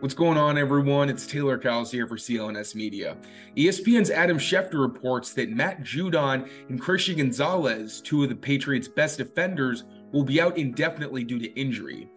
What's going on, everyone? It's Taylor Kyles here for CLNS Media. ESPN's Adam Schefter reports that Matt Judon and Christian Gonzalez, two of the Patriots' best defenders, will be out indefinitely due to injury.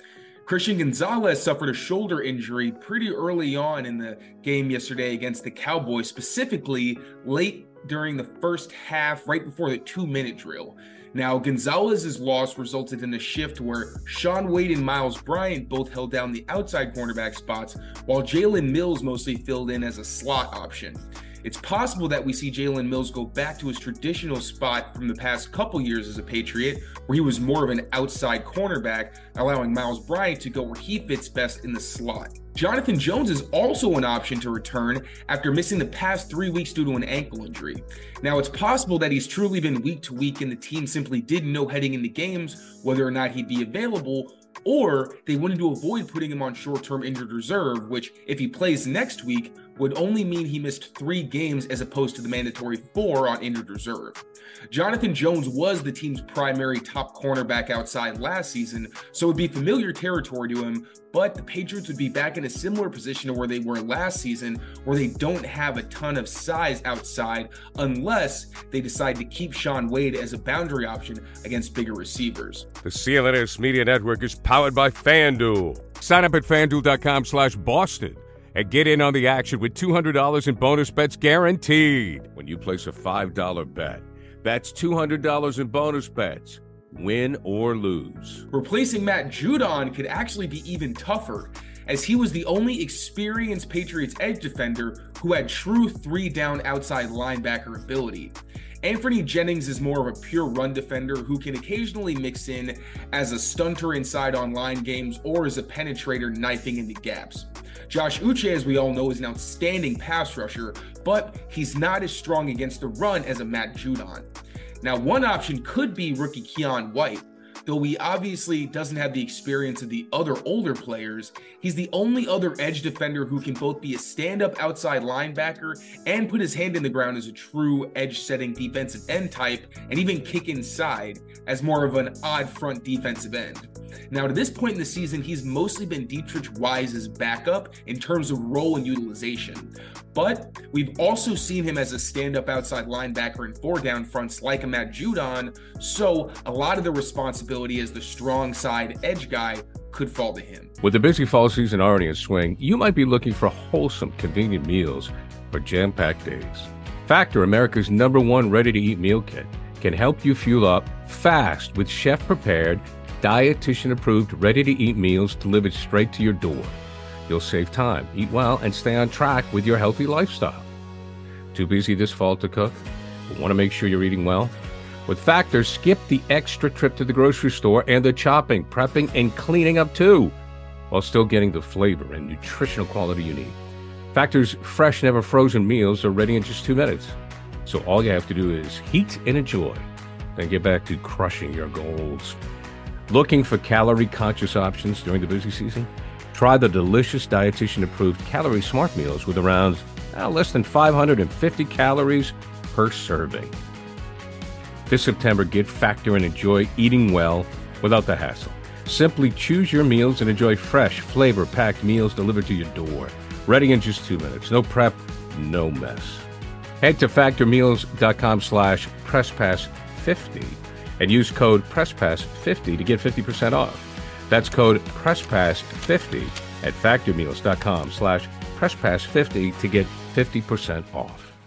Christian Gonzalez suffered a shoulder injury pretty early on in the game yesterday against the Cowboys, specifically late during the first half, right before the two minute drill. Now, Gonzalez's loss resulted in a shift where Shaun Wade and Myles Bryant both held down the outside cornerback spots, while Jalen Mills mostly filled in as a slot option. It's possible that we see Jalen Mills go back to his traditional spot from the past couple years as a Patriot, where he was more of an outside cornerback, allowing Myles Bryant to go where he fits best in the slot. Jonathan Jones is also an option to return after missing the past three weeks due to an ankle injury. Now, it's possible that he's truly been week to week and the team simply didn't know heading into games whether or not he'd be available, or they wanted to avoid putting him on short term injured reserve, which, if he plays next week, would only mean he missed three games as opposed to the mandatory four on injured reserve. Jonathan Jones was the team's primary top cornerback outside last season, so it would be familiar territory to him, but the Patriots would be back in a similar position to where they were last season, where they don't have a ton of size outside unless they decide to keep Shaun Wade as a boundary option against bigger receivers. The CLNS Media Network is powered by FanDuel. Sign up at fanduel.com slash Boston and get in on the action with $200 in bonus bets guaranteed when you place a $5 bet. That's $200 in bonus bets, win or lose. Replacing Matt Judon could actually be even tougher, as he was the only experienced Patriots edge defender who had true three down outside linebacker ability. Anfernee Jennings is more of a pure run defender who can occasionally mix in as a stunter inside on line games or as a penetrator knifing into gaps. Josh Uche, as we all know, is an outstanding pass rusher, but he's not as strong against the run as a Matt Judon. Now, one option could be rookie Keion White, Though he obviously doesn't have the experience of the other older players, he's the only other edge defender who can both be a stand up outside linebacker and put his hand in the ground as a true edge setting defensive end type, and even kick inside as more of an odd front defensive end. Now, to this point in the season, he's mostly been Deatrich Wise's backup in terms of role and utilization. But we've also seen him as a stand up outside linebacker in four down fronts like a Matt Judon, so a lot of the responsibility as the strong side edge guy could fall to him. With the busy fall season already in swing, you might be looking for wholesome, convenient meals for jam packed days. Factor, America's number one ready to eat meal kit, can help you fuel up fast with chef prepared dietitian approved, ready to eat meals delivered straight to your door. You'll save time, eat well, and stay on track with your healthy lifestyle. Too busy this fall to cook? Want to make sure you're eating well? With Factor, skip the extra trip to the grocery store and the chopping, prepping, and cleaning up too, while still getting the flavor and nutritional quality you need. Factor's fresh, never frozen meals are ready in just two minutes. So all you have to do is heat and enjoy, then get back to crushing your goals. Looking for calorie conscious options during the busy season? Try the delicious dietitian approved calorie smart meals with around uh, less than 550 calories per serving. This September, get Factor and enjoy eating well without the hassle. Simply choose your meals and enjoy fresh, flavor packed meals delivered to your door. Ready in just two minutes. No prep, no mess. Head to factormeals.com slash presspass50 and use code PRESSPASS50 to get 50% off. That's code PRESSPASS50 at factormeals.com slash PRESSPASS50 to get 50% off.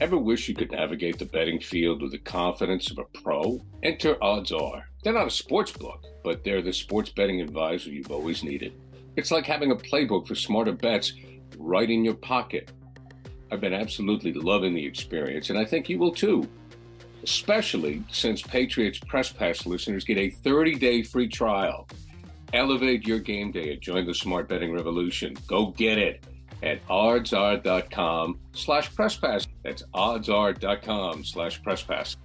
Ever wish you could navigate the betting field with the confidence of a pro? Enter Odds-R. They're not a sports book, but they're the sports betting advisor you've always needed. It's like having a playbook for smarter bets right in your pocket. I've been absolutely loving the experience, and I think you will too especially since Patriots Press Pass listeners get a 30 day free trial. Elevate your game day and join the smart betting revolution. Go get it at oddsr.com slash presspass. That's oddsr.com slash presspass.